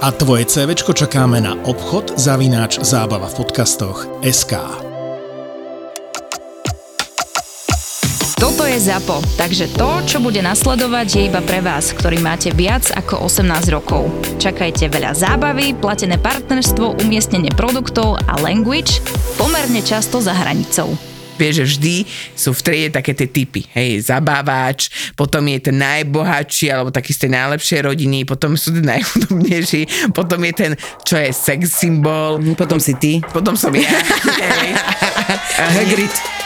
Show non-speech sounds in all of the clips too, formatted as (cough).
a tvoje CVčko čakáme na obchod zavináč zábava v podcastoch SK. Toto je ZAPO, takže to, čo bude nasledovať, je iba pre vás, ktorý máte viac ako 18 rokov. Čakajte veľa zábavy, platené partnerstvo, umiestnenie produktov a language pomerne často za hranicou vieš, že vždy sú v triede také tie typy. Hej, zabávač, potom je ten najbohatší, alebo taký z tej najlepšej rodiny, potom sú ten najchudobnejší, potom je ten, čo je sex symbol. Potom si ty. Potom som ja. (laughs) Hagrid.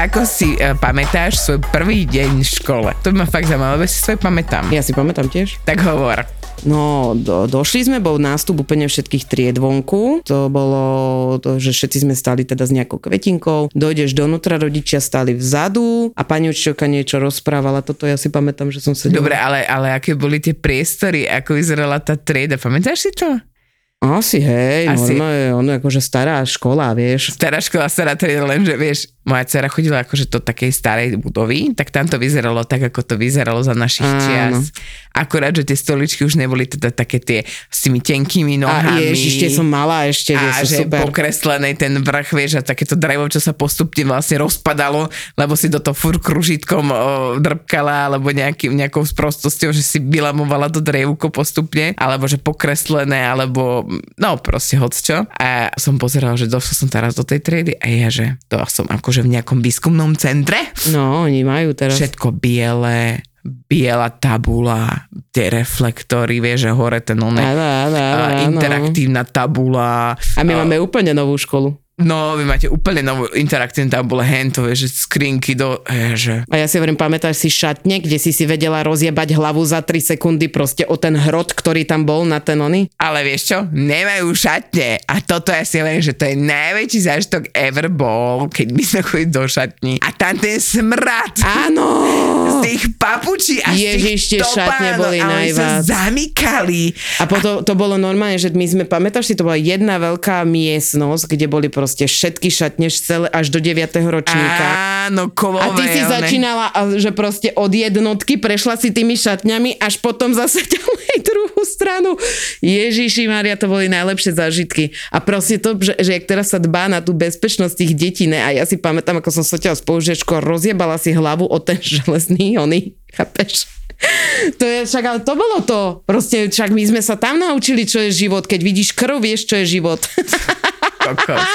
Ako si uh, pamätáš svoj prvý deň v škole? To by ma fakt zaujímalo, lebo si svoj pamätám. Ja si pamätám tiež. Tak hovor. No, do, došli sme, bol nástup úplne všetkých tried vonku. To bolo to, že všetci sme stali teda s nejakou kvetinkou. Dojdeš donútra, rodičia stali vzadu a pani učiteľka niečo rozprávala. Toto ja si pamätám, že som sedela. Dobre, ale, ale aké boli tie priestory, ako vyzerala tá trieda? Pamätáš si to? Asi, hej, Asi. normálne, ono akože stará škola, vieš. Stará škola, stará trieda, lenže vieš, moja dcera chodila akože do takej starej budovy, tak tam to vyzeralo tak, ako to vyzeralo za našich Áno. čias. Akorát, že tie stoličky už neboli teda také tie s tými tenkými A nohami. ježiš, tie som malá ešte, a že super. pokreslený ten vrch, vieš, a takéto drevo, čo sa postupne vlastne rozpadalo, lebo si do toho fur kružitkom o, drpkala, alebo nejaký, nejakou sprostosťou, že si bilamovala to drevko postupne, alebo že pokreslené, alebo no proste hocčo. A som pozerala, že došla som teraz do tej triedy a ja, že to som akože v nejakom výskumnom centre. No, oni majú teraz. Všetko biele, biela tabula, tie reflektory, vieš, že hore ten oné, Áno, áno, áno, a interaktívna tabula. A my máme úplne novú školu. No, vy máte úplne novú interaktívnu tabule, hento, vieš, že skrinky do, že... A ja si hovorím, pamätáš si šatne, kde si si vedela rozjebať hlavu za 3 sekundy proste o ten hrot, ktorý tam bol na ten ony? Ale vieš čo, nemajú šatne a toto ja si hovorím, že to je najväčší zážitok ever bol, keď my sme chodili do šatní a tam ten smrad Áno! z tých papučí a Ježiš, tie z tých šatne topánok boli a oni sa zamykali. A potom to bolo normálne, že my sme, pamätáš si, to bola jedna veľká miestnosť, kde boli proste všetky šatne celé až do 9. ročníka. Áno, kovové. A ty si one. začínala, že proste od jednotky prešla si tými šatňami, až potom zase (laughs) ďalej druhú stranu. Ježiši Maria, to boli najlepšie zážitky. A proste to, že, že jak teraz sa dbá na tú bezpečnosť tých detí, ne? A ja si pamätám, ako som sotiaľ spolužiačku a rozjebala si hlavu o ten železný, oný, chápeš? To je však, ale to bolo to. Proste však my sme sa tam naučili, čo je život. Keď vidíš krv, vieš, čo je život. (laughs) kokos. (laughs)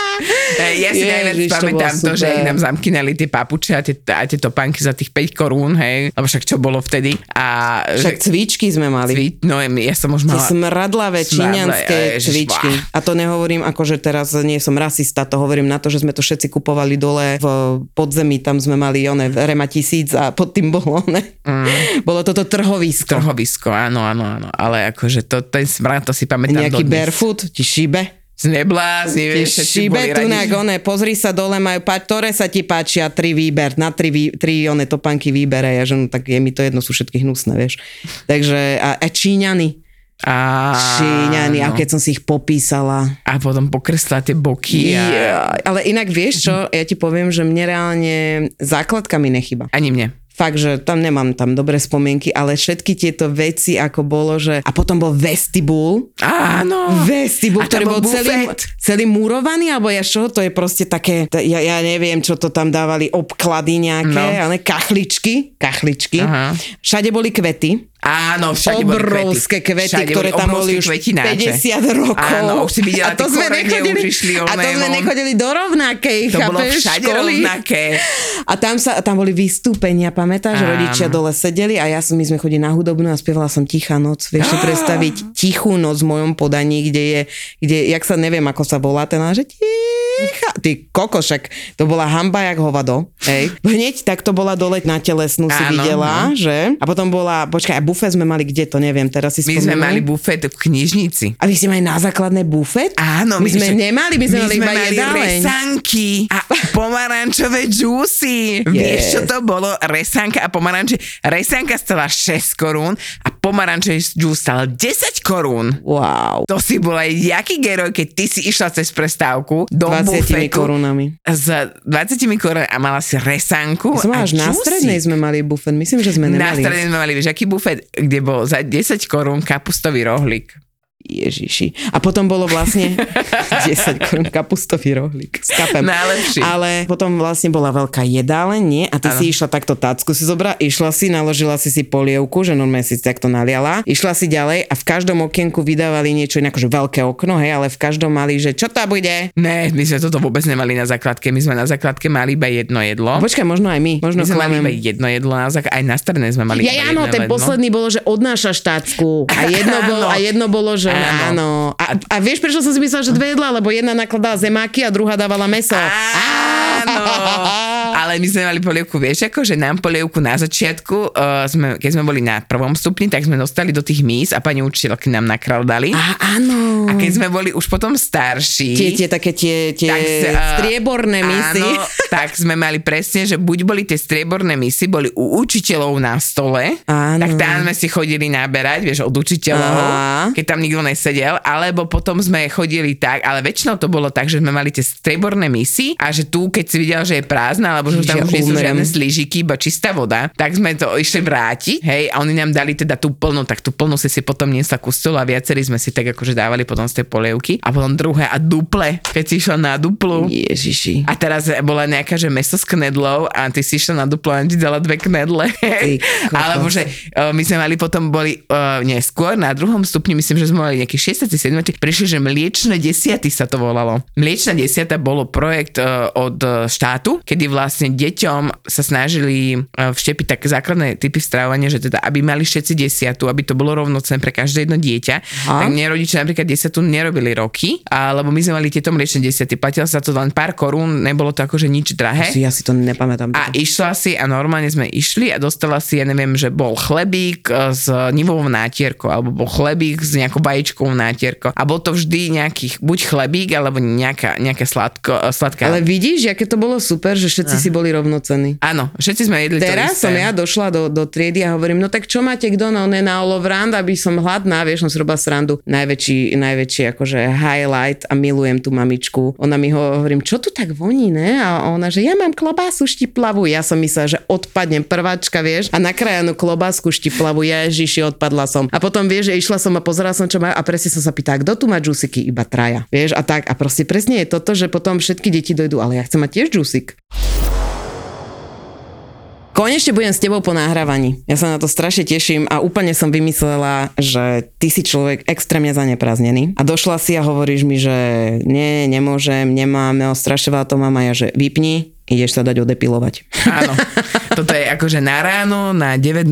Ja si najviac to pamätám bolo to, že super. nám zamkynali tie papuče a tie, a tie topánky za tých 5 korún, hej, lebo však čo bolo vtedy. A Však cvičky sme mali. cvi- no ja som už Tie mala... smradlavé Smradlé, číňanské ježiš, cvičky. A to nehovorím ako, že teraz nie som rasista, to hovorím na to, že sme to všetci kupovali dole v podzemí, tam sme mali one Rema tisíc a pod tým bolo one. Mm. Bolo toto trhovisko. Trhovisko, áno, áno, áno. Ale akože to, ten smrad, to si pamätám Nejaký dodnes. barefoot, ti šibe. Zneblázni, Ti vieš, všetci boli tu radi, na one, pozri sa dole, majú pa, ktoré sa ti páčia, tri výber, na tri, vý, tri one topanky výbere, ja že no, tak je mi to jedno, sú všetky hnusné, vieš. Takže, a, a Číňany, Číňany, a Áno. keď som si ich popísala, A potom pokresla tie boky a... Ja, ale inak vieš čo, ja ti poviem, že mne reálne základka mi nechyba. Ani mne. Fakt, že tam nemám tam dobré spomienky, ale všetky tieto veci, ako bolo, že... A potom bol vestibul. Áno. Vestibul, ktorý bol bol celý, celý murovaný, alebo ja čo, to je proste také, to- ja, ja neviem, čo to tam dávali, obklady nejaké, No. ale kachličky, kachličky. Aha. Všade boli kvety. Áno, všade boli obrovské kvety, Všade ktoré boli tam boli už kvetináče. 50 rokov. Áno, už si videla, a to sme nechodili, už išli a to sme nechodili do rovnakej, To bolo chápeš, všade školy. rovnaké. A tam, sa, tam boli vystúpenia, pamätáš? Áno. Rodičia dole sedeli a ja som, my sme chodili na hudobnú a spievala som Tichá noc. Vieš si predstaviť Tichú noc v mojom podaní, kde je, kde, jak sa neviem, ako sa volá ten, že Ticha. Ty kokošek, to bola hamba jak hovado. Hej. (laughs) Hneď tak to bola dole na telesnú si Áno, videla, že? A potom bola, počkaj, a bufet sme mali kde, to neviem, teraz si My sme mali bufet v knižnici. A vy ste mali na základné bufet? Áno, my, sme že- nemali, my sme my mali sme iba mali jedáleň. resanky a (laughs) pomarančové džúsy. Yes. Vieš, čo to bolo? Resanka a pomaranče. Resanka stala 6 korún a pomarančový džús stal 10 korún. Wow. To si bola jaký geroj, keď ty si išla cez prestávku do 20 bufetu korunami. s 20 korun a mala si resanku Som až na strednej sme mali bufet, myslím, že sme Na nemali. strednej sme mali, vieš, aký bufet, kde bol za 10 korún kapustový rohlík. Ježiši. A potom bolo vlastne (laughs) 10 korún kapustový rohlík. Skapem. Najlepší. Ale potom vlastne bola veľká jedáleň, nie? A ty Áno. si išla takto tacku si zobra, išla si, naložila si si polievku, že normálne si takto naliala, išla si ďalej a v každom okienku vydávali niečo inak, že veľké okno, hej, ale v každom mali, že čo to bude? Ne, my sme toto vôbec nemali na základke. My sme na základke mali iba jedno jedlo. Počkaj, možno aj my, možno My sme mali iba jedno jedlo na základke. Aj na strednej sme mali Ja, iba áno, jedno ten jedlo. posledný bolo, že odnášaš tácku. A jedno, bolo, a jedno bolo, že áno. Áno. A, a vieš, prečo som si myslela, že dve jedlá? Lebo jedna nakladala zemáky a druhá dávala meso. Áno. (laughs) Ale my sme mali polievku, vieš, ako, že nám polievku na začiatku, uh, sme, keď sme boli na prvom stupni, tak sme dostali do tých míz a pani učiteľky nám nakladali. A áno. A keď sme boli už potom starší, Tie, tie také tie, tie Tak a- strieborné misy. Áno, (laughs) tak sme mali presne, že buď boli tie strieborné misy, boli u učiteľov na stole, Áno. tak tam sme si chodili naberať, vieš, od učiteľov, Aha. keď tam nikto nesedel, alebo potom sme chodili tak, ale väčšinou to bolo tak, že sme mali tie strieborné misy a že tu, keď si videl, že je prázdna, alebo že tam už nie sú žiadne slížiky, iba čistá voda, tak sme to išli vrátiť, hej, a oni nám dali teda tú plnú, tak tú plnú si si potom niesla ku stolu a viacerí sme si tak akože dávali potom z tej polievky a potom druhé a duple, keď si išla na duplu. Ježiši. A teraz bola nejaká, že meso s knedlou a ty si išla na duplo a ti dala dve knedle. (laughs) kokos. Alebo že uh, my sme mali potom boli uh, neskôr na druhom stupni, myslím, že sme mali nejaký 6. 7. prišli, že mliečne desiaty sa to volalo. Mliečna desiata bolo projekt uh, od štátu, kedy vlastne deťom sa snažili uh, vštepiť také základné typy stravovania, že teda aby mali všetci desiatu, aby to bolo rovnocenné pre každé jedno dieťa. Aha. Tak mne rodičia napríklad desiatu nerobili roky, a, lebo my sme mali tieto mliečne desiaty. Platilo sa to len pár korún, nebolo to akože nič drahé. Ja si to nepamätám. A išla si a normálne sme išli a dostala si, ja neviem, že bol chlebík e, s nivovou nátierkou, alebo bol chlebík s nejakou vajíčkovou nátierkou. A bol to vždy nejaký, buď chlebík, alebo nejaká, nejaké sladko, e, sladká. Ale vidíš, aké to bolo super, že všetci si boli rovnocenní. Áno, všetci sme jedli Teraz to som isté. ja došla do, do triedy a hovorím, no tak čo máte kto, no ne na olovrand, aby som hladná, vieš, som si robila srandu. Najväčší, najväčší akože highlight a milujem tú mamičku. Ona mi ho, hovorím, čo tu tak voní, ne? A ona, že ja mám klobásu štiplavú. Ja som myslela, že odpadnem prváčka, vieš, a nakrájanú klobásku štiplavú. Ja ježiši, odpadla som. A potom vieš, že išla som a pozerala som, čo má a presne som sa pýtala, kto tu má džusiky? Iba traja. Vieš, a tak. A proste presne je toto, že potom všetky deti dojdú, ale ja chcem mať tiež džusik. Konečne budem s tebou po nahrávaní. Ja sa na to strašne teším a úplne som vymyslela, že ty si človek extrémne zaneprázdnený a došla si a hovoríš mi, že nie, nemôžem, nemám, no, strašne veľa to mám a ja, že vypni, ideš sa dať odepilovať. Áno. Toto je akože na ráno, na 9.00,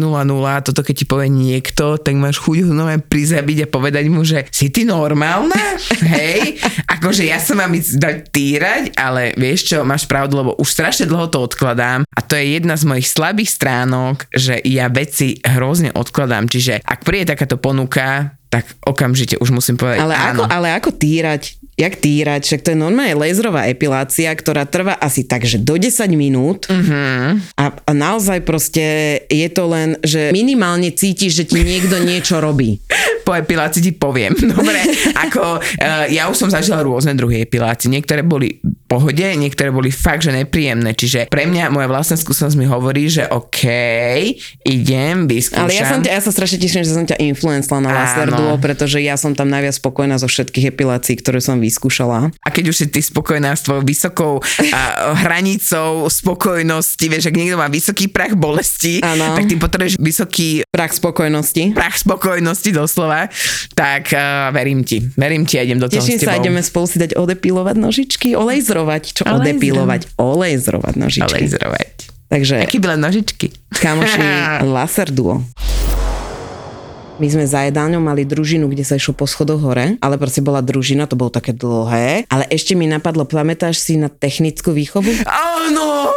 toto keď ti povie niekto, tak máš chuť ho nové prizabiť a povedať mu, že si ty normálna? Hej? Akože ja sa mám ísť dať týrať, ale vieš čo, máš pravdu, lebo už strašne dlho to odkladám a to je jedna z mojich slabých stránok, že ja veci hrozne odkladám. Čiže ak príde takáto ponuka, tak okamžite už musím povedať Ale áno. ako, ale ako týrať? Jak týrať? Však to je normálne laserová epilácia, ktorá trvá asi tak, že do 10 minút Mhm. a, a naozaj proste je to len, že minimálne cítiš, že ti niekto niečo robí. (laughs) po epilácii ti poviem. (laughs) Dobre, ako uh, ja už som zažila rôzne druhy epilácií. Niektoré boli pohode, niektoré boli fakt, že nepríjemné. Čiže pre mňa moja vlastná skúsenosť mi hovorí, že OK, idem, vyskúšam. Ale ja, som ťa, ja sa strašne teším, že som ťa influencla na. Laser Duo, pretože ja som tam najviac spokojná zo všetkých epilácií, ktoré som vyskúšala. A keď už si ty spokojná s tvojou vysokou a, hranicou spokojnosti, vieš, ak niekto má vysoký prach bolesti, Áno. tak ty potrebuješ vysoký Prach spokojnosti. prach spokojnosti doslova, tak uh, verím ti. Verím ti a idem do toho Teším s tebou. sa, ideme spolu si dať odepilovať nožičky, olejzrovať. Čo Olejzrovať. odepilovať? Olejzrovať nožičky. Lejzrovať. Takže, Aký byly nožičky? kamoši, (laughs) Laser Duo. My sme za jedálňou mali družinu, kde sa išlo po schodoch hore, ale proste bola družina, to bolo také dlhé. Ale ešte mi napadlo, pamätáš si na technickú výchovu? Áno,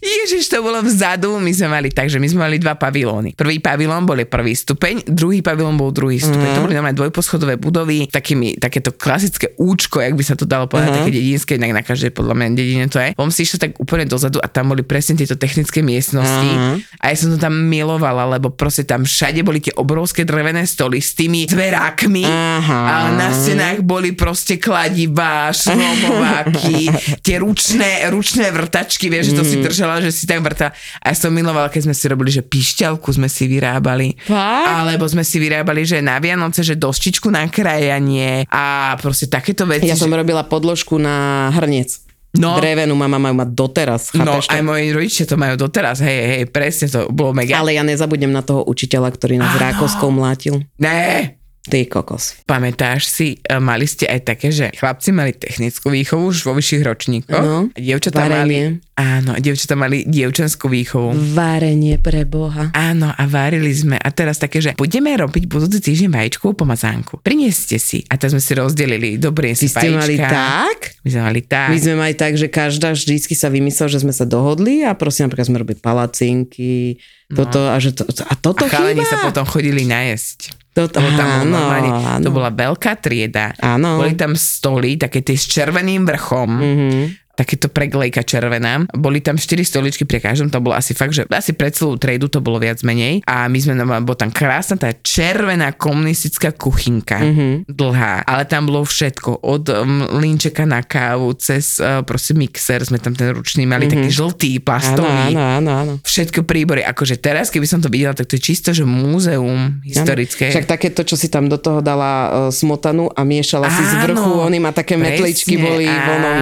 Ježiš, to bolo vzadu. My sme mali tak, že my sme mali dva pavilóny. Prvý pavilón bol prvý stupeň, druhý pavilón bol druhý stupeň. Mm. To boli normálne dvojposchodové budovy, takými, takéto klasické účko, jak by sa to dalo povedať, mm. také dedinské, inak na každej podľa mňa dedine to je. Potom si išla tak úplne dozadu a tam boli presne tieto technické miestnosti. Mm. A ja som to tam milovala, lebo proste tam všade boli tie obrovské drevené stoly s tými zverákmi Aha. a na stenách boli proste kladivá, šrobováky, tie ručné, ručné vrtačky, vieš, že to si Mm. Držala, že si tak vrta. A ja som milovala, keď sme si robili, že pišťalku sme si vyrábali. Fakt? Alebo sme si vyrábali, že na Vianoce, že doštičku na krajanie a proste takéto veci. Ja som že... robila podložku na hrniec. No. Drevenú mama majú mať doteraz, No, to? aj moji rodičia to majú doteraz, hej, hej, presne to bolo mega. Ale ja nezabudnem na toho učiteľa, ktorý nás rákoskou mlátil. Ne, Ty kokos. Pamätáš si, e, mali ste aj také, že chlapci mali technickú výchovu už vo vyšších ročníkoch No, a dievčatá mali, varenie. áno, a dievčatá mali dievčanskú výchovu. Varenie pre Boha. Áno, a varili sme. A teraz také, že budeme robiť budúci týždeň vajíčkovú pomazánku. Prinieste si. A tak sme si rozdelili. Dobre, Vy si ste mali tak? My sme mali tak. My sme mali tak, že každá vždycky sa vymyslel, že sme sa dohodli a prosím, napríklad sme robili palacinky, toto a že to, a toto a chýba. sa potom chodili najesť. Toto, Lebo tam áno, normálne, to bola veľká trieda. Áno. Boli tam stoly, také tie s červeným vrchom. Mhm. Takéto preglejka červená. Boli tam 4 stoličky pri každom, to bolo asi fakt, že asi pre celú trejdu to bolo viac menej. A my sme, bola tam krásna tá červená komunistická kuchynka, mm-hmm. dlhá, ale tam bolo všetko, od um, linčeka na kávu, cez uh, proste mixer, sme tam ten ručný mali mm-hmm. taký žltý, Áno, plastový. áno, áno, áno. Všetko príbory, akože teraz, keby som to videla, tak to je čisto, že múzeum historické. Však takéto, čo si tam do toho dala uh, smotanu a miešala si z Áno, vrchu, oni má také presne, metličky boli vonom.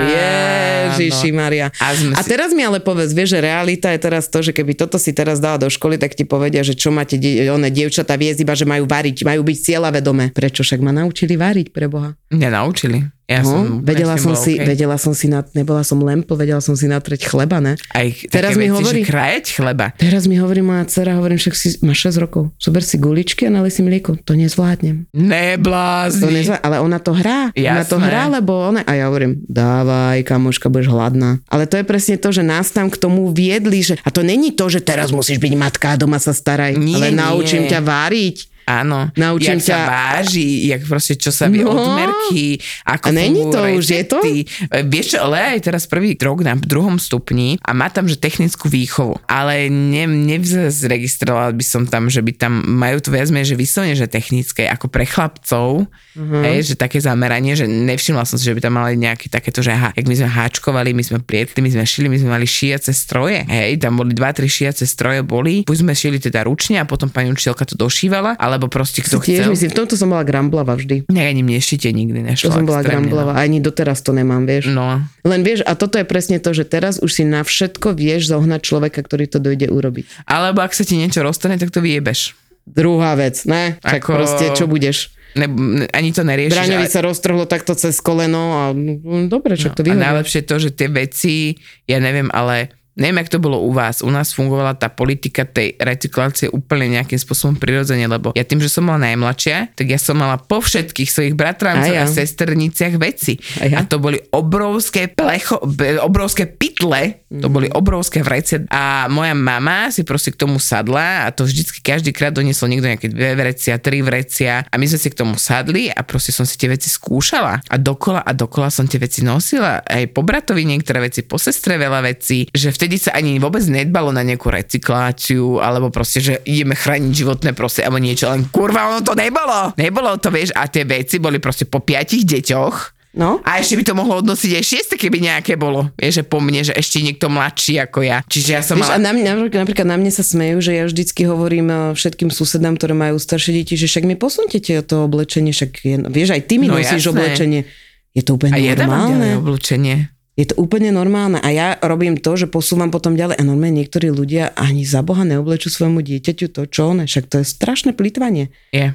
Ježiši Maria. A A si- teraz mi ale povedz, vieš, že realita je teraz to, že keby toto si teraz dala do školy, tak ti povedia, že čo máte, die, one dievčatá viesť iba, že majú variť, majú byť cieľa vedomé. Prečo však ma naučili variť pre Boha? Mňa naučili. Ja No, som, vedela som si, OK. vedela som si, na, nebola som lempl, vedela som si natrieť chleba, ne? Aj Teraz mi veci, hovorí- že krajať chleba. Teraz mi hovorí moja dcera, hovorím, však si, máš 6 rokov, zober si guličky a nalej si mlieko. To nezvládnem. To Neblázni. nezvládnem. Ale ona to hrá. Ona to Jasné. hrá, lebo ona... A ja hovorím, dávaj, kamoška, budeš hladná. Ale to je presne to, že nás tam k tomu viedli, že... A to není to, že teraz musíš byť matka a doma sa staraj. Nie, ale nie. naučím ťa váriť. Áno. Naučím jak sa váži, jak proste čo sa vie No. odmerky, A ako není fungujú to už, je to? E, Vieš čo, ale aj teraz prvý rok na druhom stupni a má tam, že technickú výchovu. Ale ne, nezregistrovala by som tam, že by tam majú to viac že vyslovene, že technické, ako pre chlapcov, uh-huh. hej, že také zameranie, že nevšimla som si, že by tam mali nejaké takéto, že aha, jak my sme háčkovali, my sme prietli, my sme šili, my sme mali šiace stroje, hej, tam boli dva, tri šiace stroje boli, buď sme šili teda ručne a potom pani učiteľka to došívala, alebo proste kto Tiež chcel. myslím, v tomto som bola gramblava vždy. Ne, ani mne šite nikdy To nešlo. som bola extrémne, gramblava. Ani doteraz to nemám, vieš. No. Len vieš, a toto je presne to, že teraz už si na všetko vieš zohnať človeka, ktorý to dojde urobiť. Alebo ak sa ti niečo rozstane, tak to vyjebeš. Druhá vec, ne? Tak Ako- proste, čo budeš? Ne, ani to neriešiš. Braňovi a- sa roztrhlo takto cez koleno a mm, dobre, čo to a vyhodí. najlepšie je to, že tie veci, ja neviem, ale neviem, jak to bolo u vás. U nás fungovala tá politika tej recyklácie úplne nejakým spôsobom prirodzene, lebo ja tým, že som bola najmladšia, tak ja som mala po všetkých svojich bratrancov A ja. a sesterniciach veci. A ja. A to boli obrovské plecho, obrovské pytle, to boli obrovské vrece. A moja mama si proste k tomu sadla a to vždycky každý krát doniesol niekto nejaké dve vrecia, tri vrecia a my sme si k tomu sadli a proste som si tie veci skúšala a dokola a dokola som tie veci nosila. Aj po bratovi niektoré veci, po sestre veľa vecí, že vtedy sa ani vôbec nedbalo na nejakú recykláciu alebo proste, že ideme chrániť životné proste alebo niečo, len kurva, ono to nebolo. Nebolo to, vieš, a tie veci boli proste po piatich deťoch No, a ešte by to mohlo odnosiť aj šieste, keby nejaké bolo. Vieš, že po mne, že ešte niekto mladší ako ja. Čiže ja som a mala... na mňa, napríklad- na mne sa smejú, že ja vždycky hovorím eh, všetkým susedám, ktoré majú staršie deti, že však mi posunte to oblečenie, však je, vieš, aj ty mi No nosíš jasné. oblečenie. Je to úplne A normálne. oblúčenie. Je to úplne normálne. A ja robím to, že posúvam potom ďalej. A normálne niektorí ľudia ani za Boha neoblečú svojmu dieťaťu to, čo one. Však to je strašné plýtvanie. Je.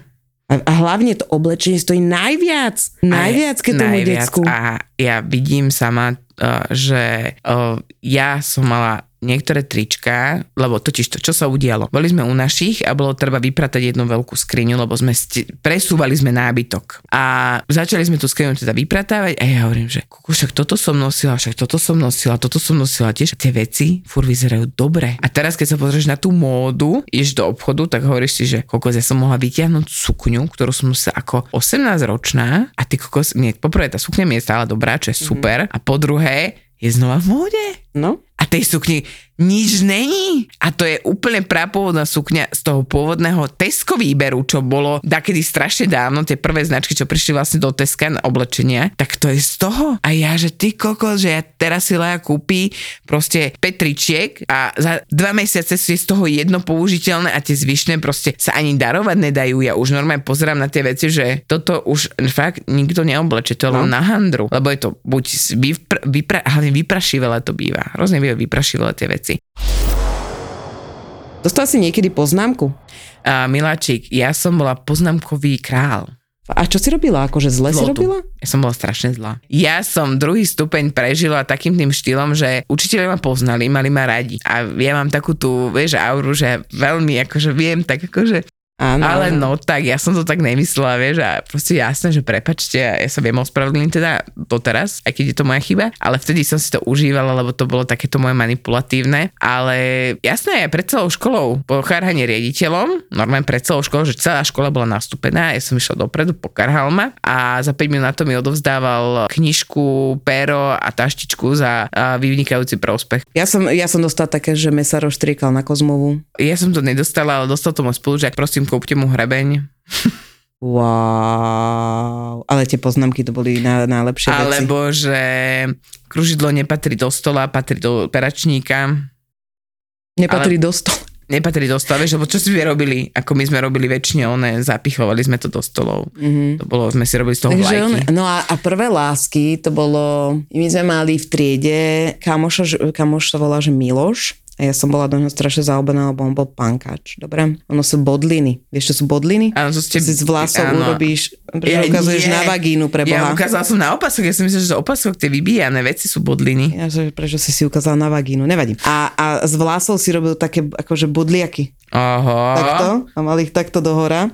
A, a hlavne to oblečenie stojí najviac. Najviac, keď tomu Najviac. decku. A ja vidím sama, uh, že uh, ja som mala niektoré trička, lebo totiž to, čo sa udialo. Boli sme u našich a bolo treba vypratať jednu veľkú skriňu, lebo sme sti- presúvali sme nábytok. A začali sme tú skriňu teda vypratávať a ja hovorím, že kuku, však toto som nosila, však toto som nosila, toto som nosila tiež. Tie veci fur vyzerajú dobre. A teraz, keď sa pozrieš na tú módu, ideš do obchodu, tak hovoríš si, že kokos, ja som mohla vytiahnuť sukňu, ktorú som nosila ako 18 ročná a ty kokos, nie, poprvé tá sukňa mi je stále dobrá, čo je super, mm-hmm. a po druhé je znova v móde. No. Tej sukni nič není. A to je úplne prapôvodná sukňa z toho pôvodného Tesco výberu, čo bolo takedy strašne dávno, tie prvé značky, čo prišli vlastne do Teska na oblečenia, tak to je z toho. A ja, že ty kokos, že ja teraz si Lea kúpi proste petričiek a za dva mesiace si je z toho jedno použiteľné a tie zvyšné proste sa ani darovať nedajú. Ja už normálne pozerám na tie veci, že toto už fakt nikto neobleče, to je len no. na handru, lebo je to buď vypra, vypra, vyprašivé to býva. Hrozne vyprašivé tie veci. Dostal si niekedy poznámku? Uh, Miláčik, ja som bola poznámkový král. A čo si robila? Akože zle Zlotu. si robila? Ja som bola strašne zlá. Ja som druhý stupeň prežila takým tým štýlom, že učiteľe ma poznali, mali ma radi. A ja mám takú tú, vieš, auru, že veľmi akože viem tak akože Áno. Ale no tak, ja som to tak nemyslela, vieš, a proste jasné, že prepačte, ja sa viem ospravedlniť teda doteraz, aj keď je to moja chyba, ale vtedy som si to užívala, lebo to bolo takéto moje manipulatívne, ale jasné, aj pred celou školou, po charhanie riaditeľom, normálne pred celou školou, že celá škola bola nastúpená, ja som išla dopredu, pokarhal ma a za 5 minút na to mi odovzdával knižku, pero a taštičku za vynikajúci prospech. Ja som, ja som dostala také, že me sa rozstriekal na kozmovu. Ja som to nedostala, ale dostal to môj spolužiak, prosím, kúpte mu hrebeň. Wow, ale tie poznámky to boli na, najlepšie veci. Alebo, že kružidlo nepatrí do stola, patrí do peračníka. Nepatrí ale... do stola. Nepatrí do stola, vieš, lebo čo si robili, ako my sme robili väčšine, one zapichovali sme to do stolov. Mm-hmm. To bolo, sme si robili z toho Takže on, No a, a prvé lásky, to bolo, my sme mali v triede, kamoša, kamoš sa volá, že Miloš, a ja som bola do neho strašne zaobená, lebo on bol pankač. Dobre? Ono sú bodliny. Vieš, čo sú bodliny? Áno, to ste... Si z vlasov áno. urobíš, ja, ukazuješ nie. na vagínu pre Boha. Ja ukázala som na opasok, ja si myslím, že opasok tie vybíjané veci sú bodliny. Ja, že prečo si si ukázala na vagínu, nevadí. A, a z vlasov si robil také akože bodliaky. Aha. Takto, a mal ich takto dohora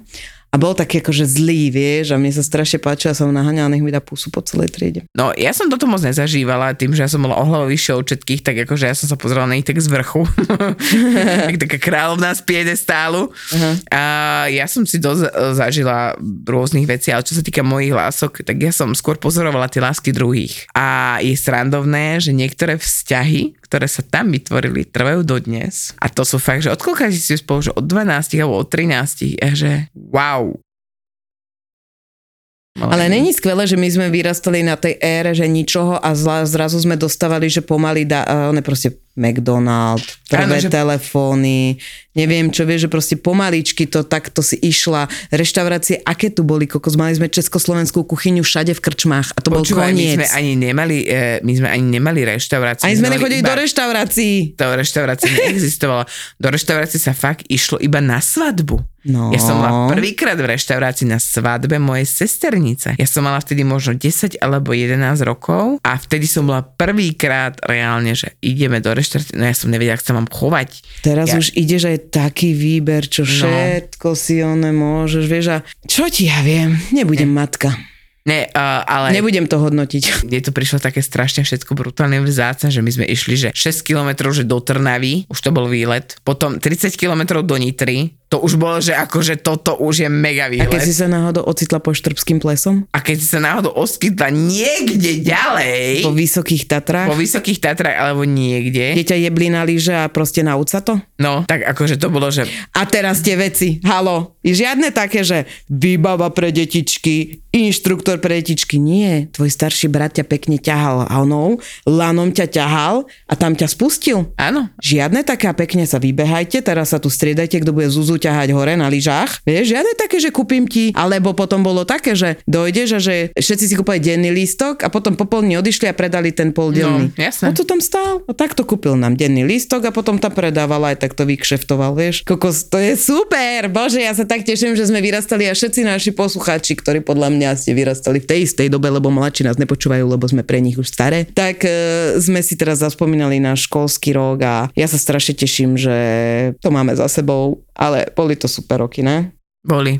a bol taký akože zlý, vieš, a mne sa strašne páčilo, som naháňala, nech mi dá pusu po celej triede. No, ja som toto moc nezažívala, tým, že ja som bola ohľadom vyššie od všetkých, tak akože ja som sa pozerala na nich tak z vrchu. (laughs) (laughs) tak taká kráľovná z piedestálu. Uh-huh. A ja som si dosť e, zažila rôznych vecí, ale čo sa týka mojich lások, tak ja som skôr pozorovala tie lásky druhých. A je srandovné, že niektoré vzťahy, ktoré sa tam vytvorili, trvajú dodnes. A to sú fakt, že od si spolu, že od 12 alebo od 13, a že wow. Ale není skvelé, že my sme vyrastali na tej ére, že ničoho a zrazu sme dostávali, že pomaly dá, one proste McDonald, prvé že... telefóny, neviem čo, vieš, že proste pomaličky to takto si išla. Reštaurácie, aké tu boli, kokos, mali sme československú kuchyňu všade v krčmách a to Počúvaj, bol koniec. my sme ani nemali, e, my sme ani nemali reštaurácie. Ani sme nechodili iba, do reštaurácií. Do reštaurácie neexistovalo. Do reštaurácie sa fakt išlo iba na svadbu. No. Ja som mala prvýkrát v reštaurácii na svadbe mojej sesternice. Ja som mala vtedy možno 10 alebo 11 rokov a vtedy som bola prvýkrát reálne, že ideme do reštaurácie no ja som nevedela, ak sa mám chovať. Teraz ja... už ideš aj taký výber, čo no. všetko si one môžeš, vieš a čo ti ja viem, nebudem ne. matka. Ne, uh, ale... Nebudem to hodnotiť. Mne to prišlo také strašne všetko brutálne vzácne, že my sme išli, že 6 km že do Trnavy, už to bol výlet, potom 30 km do Nitry, to už bolo, že akože toto už je mega výlet. A keď si sa náhodou ocitla po Štrbským plesom? A keď si sa náhodou oskytla niekde ďalej. Po Vysokých Tatrách? Po Vysokých Tatrách alebo niekde. Dieťa jebli na lyže a proste nauca to? No, tak akože to bolo, že... A teraz tie veci, halo, žiadne také, že výbava pre detičky, inštruktor pre detičky, nie. Tvoj starší brat ťa pekne ťahal onou, lanom ťa ťahal a tam ťa spustil. Áno. Žiadne taká pekne sa vybehajte, teraz sa tu striedajte, kto bude zuzu budú ťahať hore na lyžách. Vieš, žiadne také, že kúpim ti, alebo potom bolo také, že dojdeš a že všetci si kúpali denný lístok a potom popolní odišli a predali ten poldelný. No, jasné. A to tam stál. A takto kúpil nám denný lístok a potom tam predával aj takto vykšeftoval, vieš. Kokos, to je super! Bože, ja sa tak teším, že sme vyrastali a všetci naši poslucháči, ktorí podľa mňa ste vyrastali v tej istej dobe, lebo mladší nás nepočúvajú, lebo sme pre nich už staré, tak e, sme si teraz zaspomínali na školský rok a ja sa strašne teším, že to máme za sebou, ale boli to super roky, ne? Boli.